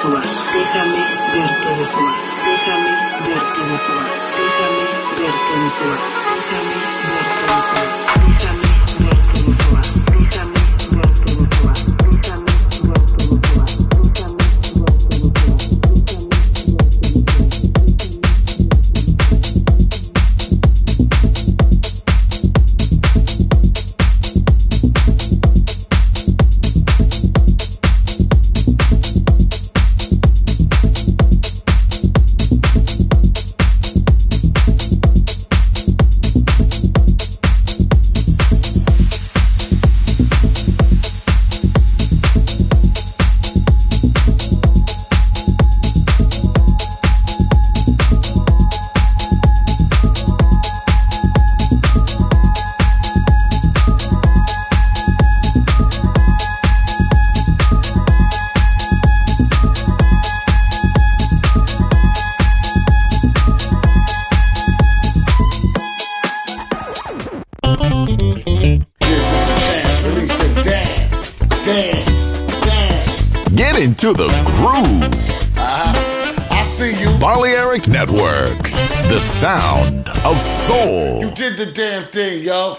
desovar, déjame verte desovar, déjame verte desovar, déjame verte desovar, déjame verte desovar. soul. You did the damn thing, yo.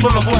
todos los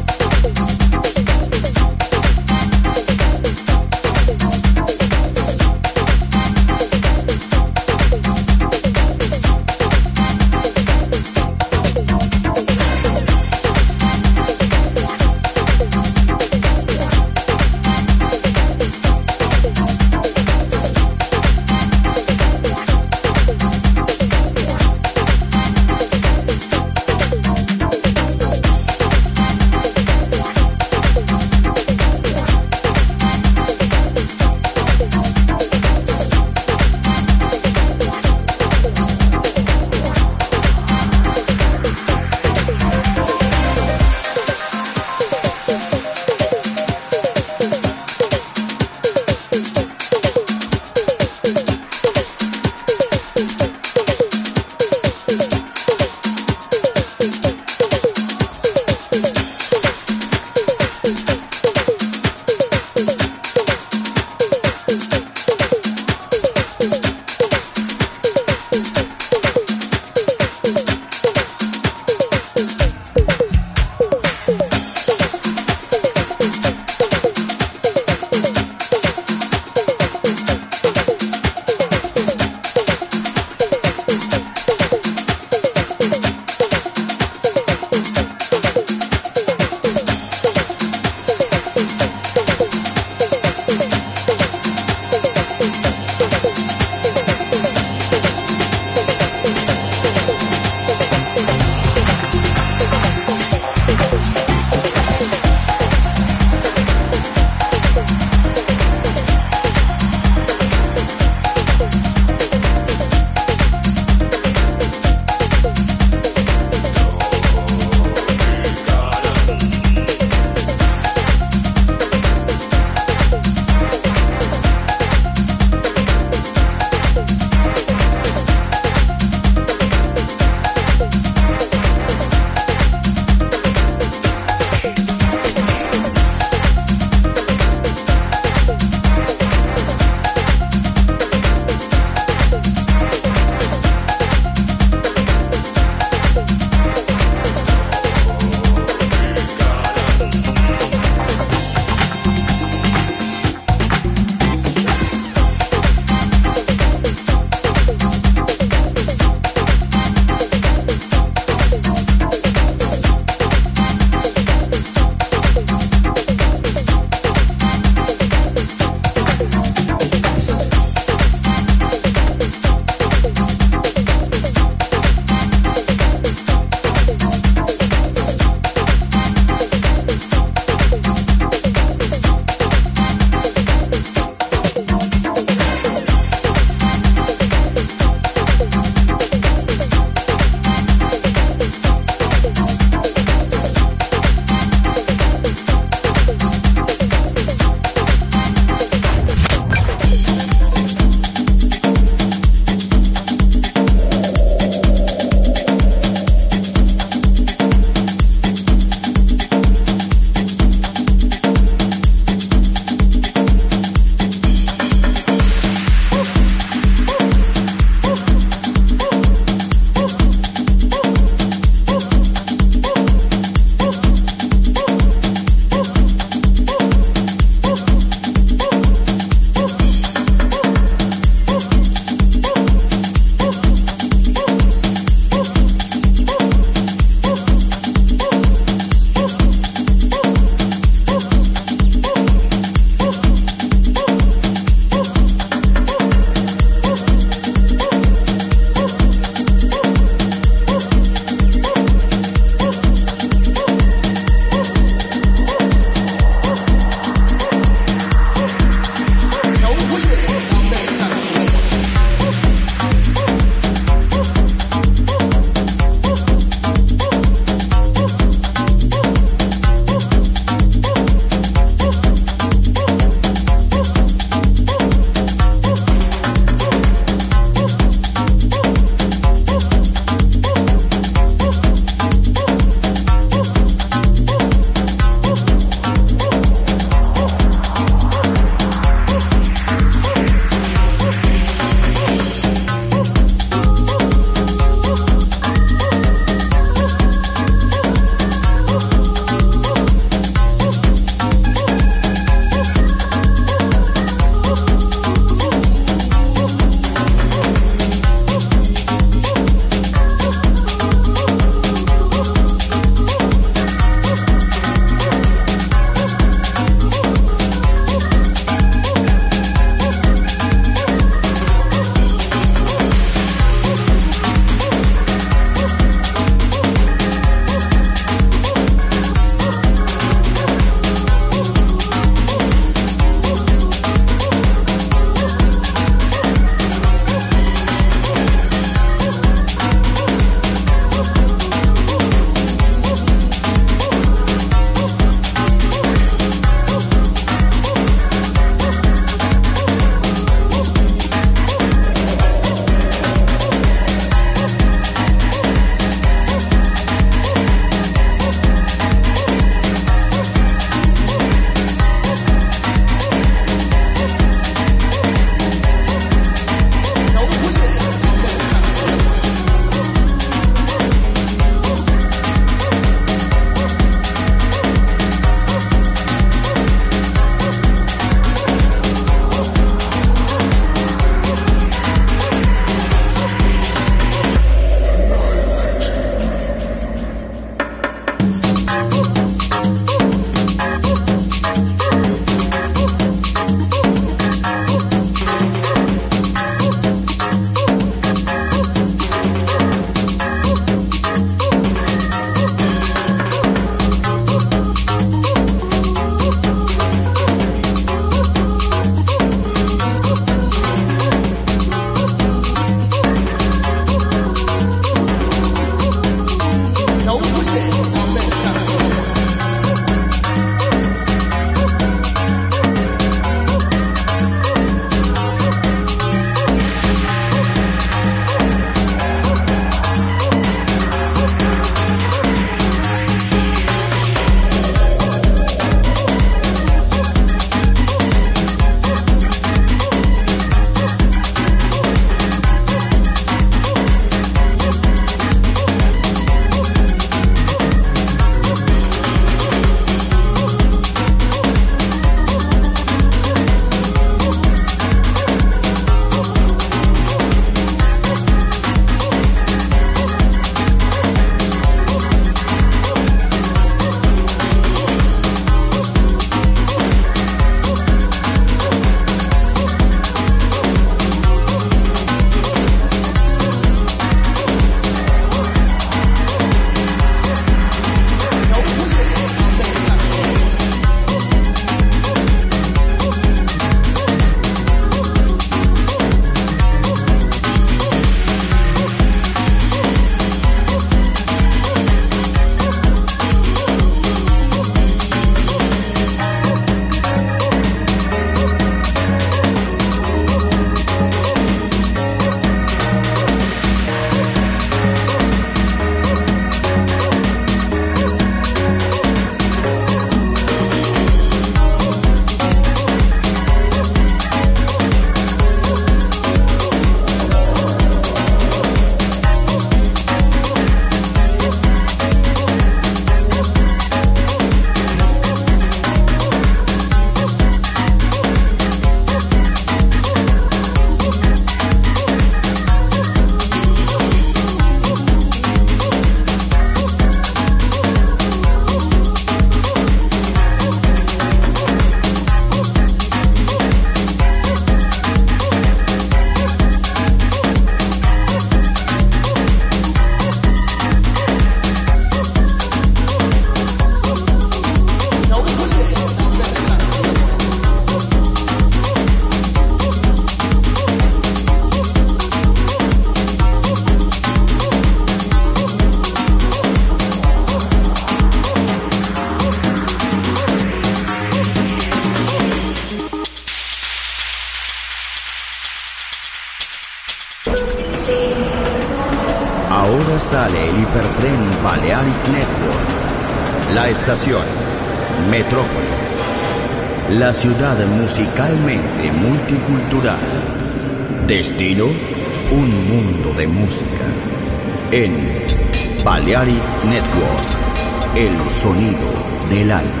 Sonido del alma.